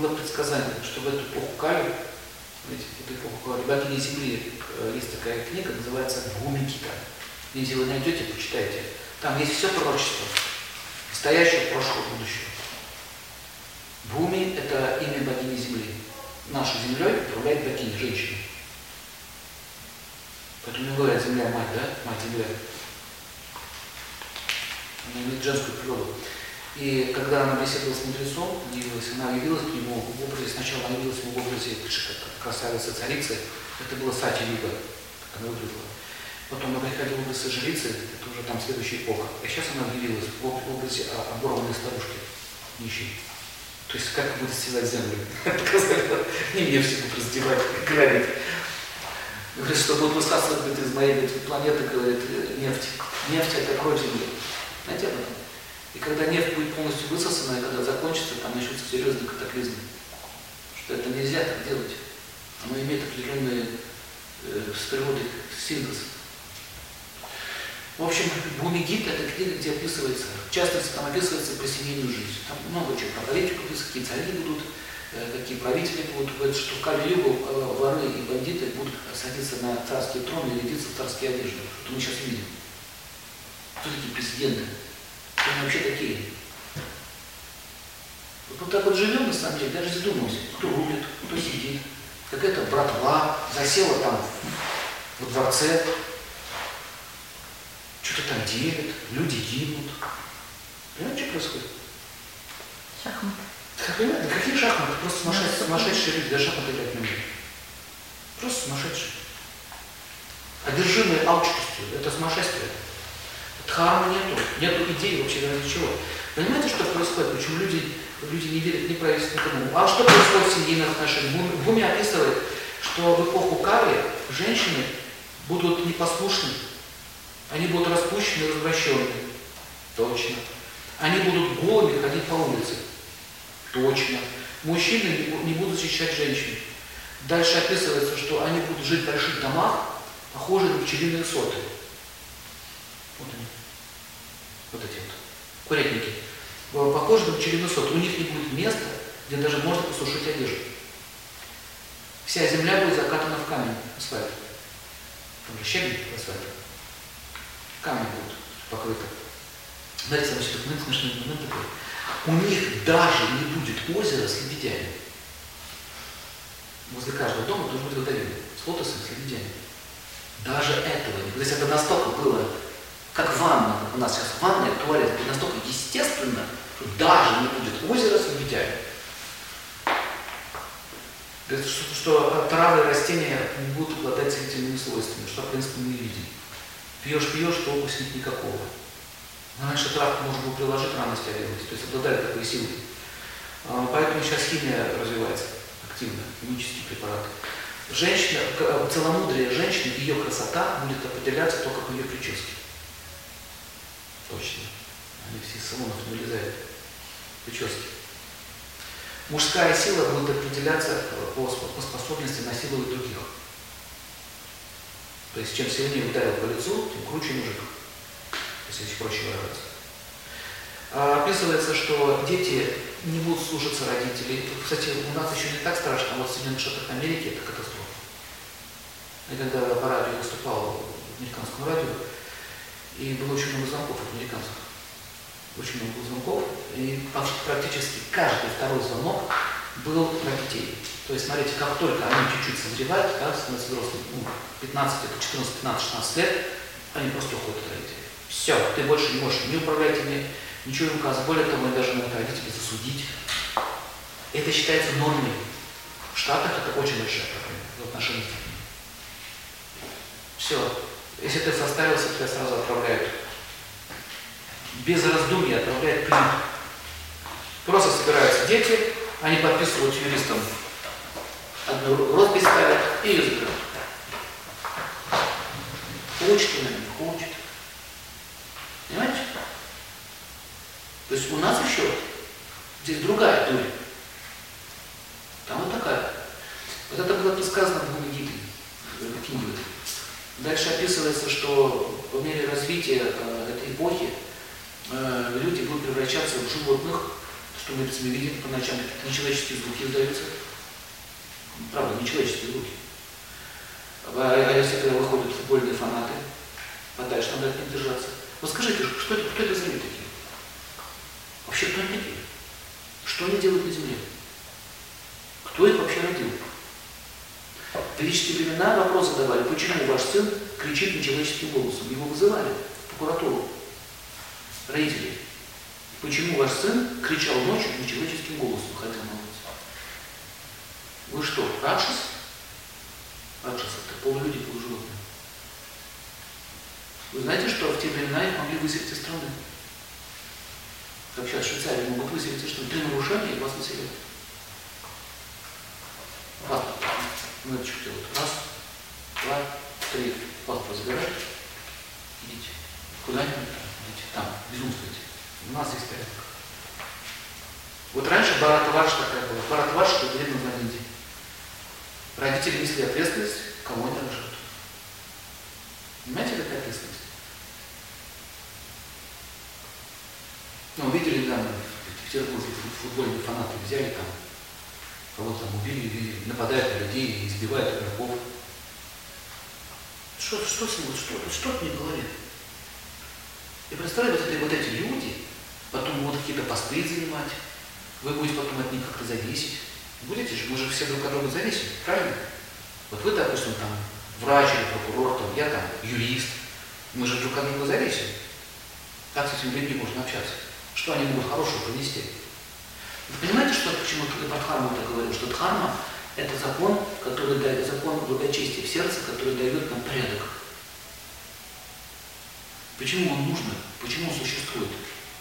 было предсказание, что в эту эпоху Кали, видите, в эту эпоху Кали, богини Земли, э, есть такая книга, называется Бхумикита. Если вы найдете, почитайте. Там есть все пророчество. Настоящее, прошлое, будущее. Буми – это имя богини Земли. Нашей землей управляет богиня, женщина. Поэтому не говорят земля мать, да? Мать земля. Она имеет женскую природу. И когда она беседовала с мудрецом, явилась, она явилась к нему в образе, сначала она явилась ему в образе красавицы царицы, это было Сати Юга, как она выглядела. Потом она приходила в образе жрицы, это уже там следующая эпоха. И сейчас она явилась в образе оборванной старушки, нищей. То есть как будет стирать землю? Не мне все будут раздевать, грабить. Говорит, что будет высасывать из моей планеты, говорит, нефть. Нефть это кровь Земли. Знаете? Когда нефть будет полностью высосана, и когда закончится, там начнутся серьезные катаклизмы. Что это нельзя так делать. Оно имеет определенный э, с природой синтез. В общем, Бумигит – это книга, где описывается, в частности, там описывается про семейную жизнь. Там много чего про политику какие цари будут, э, какие правители будут. Говорит, что в Кали-Югу э, воры и бандиты будут садиться на царские троны и рядиться в царские одежды. Что мы сейчас видим. Кто такие президенты? Кто они вообще такие? Вот так вот живем, на самом деле, даже задумываемся, кто рулит, кто сидит. Какая-то братва засела там во дворце, что-то там делят, люди гибнут. Понимаете, что происходит? Шахматы. Понимаете, какие шахматы? Просто сумасшедшие, сумасшедшие люди, даже шахматы играть не умеют. Просто сумасшедшие. Одержимые алчностью, это сумасшествие. Дхармы нету, нету идей вообще ради чего. Понимаете, что происходит? Почему люди, люди не верят ни правительству, никому? А что происходит в семейных отношениях? Буми описывает, что в эпоху Кали женщины будут непослушны, они будут распущены и развращены. Точно. Они будут голыми ходить по улице. Точно. Мужчины не будут защищать женщин. Дальше описывается, что они будут жить в больших домах, похожие на пчелиные соты. Вот они. Вот эти вот. Курятники. Похожи на пчелиные соты. У них не будет места, где даже можно посушить одежду. Вся земля будет закатана в камень, асфальт. Там же щебень асфальт камни будут покрыты. Знаете, значит, момент смешной момент такой. У них даже не будет озера с лебедями. Возле каждого дома должен быть водоем с лотосом, с лебедями. Даже этого не То есть это настолько было, как ванна, у нас сейчас ванная, туалет, это настолько естественно, что даже не будет озера с лебедями. Что, что травы и растения не будут обладать целительными свойствами, что, в принципе, мы видим. Пьешь, пьешь, толку с них никакого. Но раньше травку можно было приложить, рано стягивать, то есть обладает такой силой. А, поэтому сейчас химия развивается активно, химические препараты. Женщина, целомудрие женщины, ее красота будет определяться только по ее прическе. Точно. Они из салонов не вылезают. Прически. Мужская сила будет определяться по способности насиловать других. То есть чем сильнее ударил по лицу, тем круче мужик. Если проще выражаться. А, описывается, что дети не будут слушаться родителей. Кстати, у нас еще не так страшно, а вот в Соединенных Штатах Америки это катастрофа. Я когда по радио выступал в американском радио, и было очень много звонков от американцев. Очень много звонков, и практически каждый второй звонок был про детей. То есть, смотрите, как только они чуть-чуть созревают, да, становятся взрослыми, ну, 15, это 14, 15, 16 лет, они просто уходят от родителей. Все, ты больше не можешь не управлять ими, ничего не указывать. Более того, они даже могут родителей засудить. Это считается нормой. В Штатах это очень большая проблема в отношении. Все. Если ты составился, тебя сразу отправляют. Без раздумий отправляют к Просто собираются дети, они подписывают юристам одну роспись ставят и ее закрывают. Хочет она, не хочет. Понимаете? То есть у нас еще здесь другая дурь. Там вот такая. Вот это было предсказано в Гумагите, в книге. Дальше описывается, что по мере развития э, этой эпохи э, люди будут превращаться в животных, что мы с вами видим по ночам, какие-то нечеловеческие звуки издаются. Правда, нечеловеческие звуки. А, а если когда выходят футбольные фанаты, подальше надо от них держаться. Вот скажите, что это, кто это за люди такие? Вообще, кто они такие? Что они делают на земле? Кто их вообще родил? В ведические времена вопрос задавали, почему ваш сын кричит нечеловеческим голосом. Его вызывали в прокуратуру, родители. Почему ваш сын кричал ночью нечеловеческим голосом, хотя на улице? Вы что, Ракшас? Ракшас это полулюди, полуживотные. Вы знаете, что в те времена их могли выселить из страны? Как сейчас в Швейцарии могут выселить, что три нарушения и вас выселяют. Что делают? Раз, два, три. Паспорт забирают. Идите. Куда-нибудь. Идите. Там. Безумствуйте. У нас здесь порядок. Вот раньше Баратваш такая была. Баратваш, что древно в Индии. Родители несли ответственность, кого они рожают. Понимаете, какая ответственность? Ну, видели, да, в Петербурге футбольные фанаты взяли там, кого-то там убили, или нападают на людей, избивают игроков. Что, что с ним, что, что мне говорит? И представляете, вот, вот эти люди, потом будут какие-то посты занимать, вы будете потом от них как-то зависеть. Будете же, мы же все друг от друга зависим, правильно? Вот вы, допустим, там врач или прокурор, там, я там юрист, мы же друг от друга зависим. Как с этими людьми можно общаться? Что они могут хорошего принести? Почему про дхарму так говорил? Что дхарма – это закон, который дает, закон благочестия в сердце, который дает нам порядок. Почему он нужен? Почему он существует?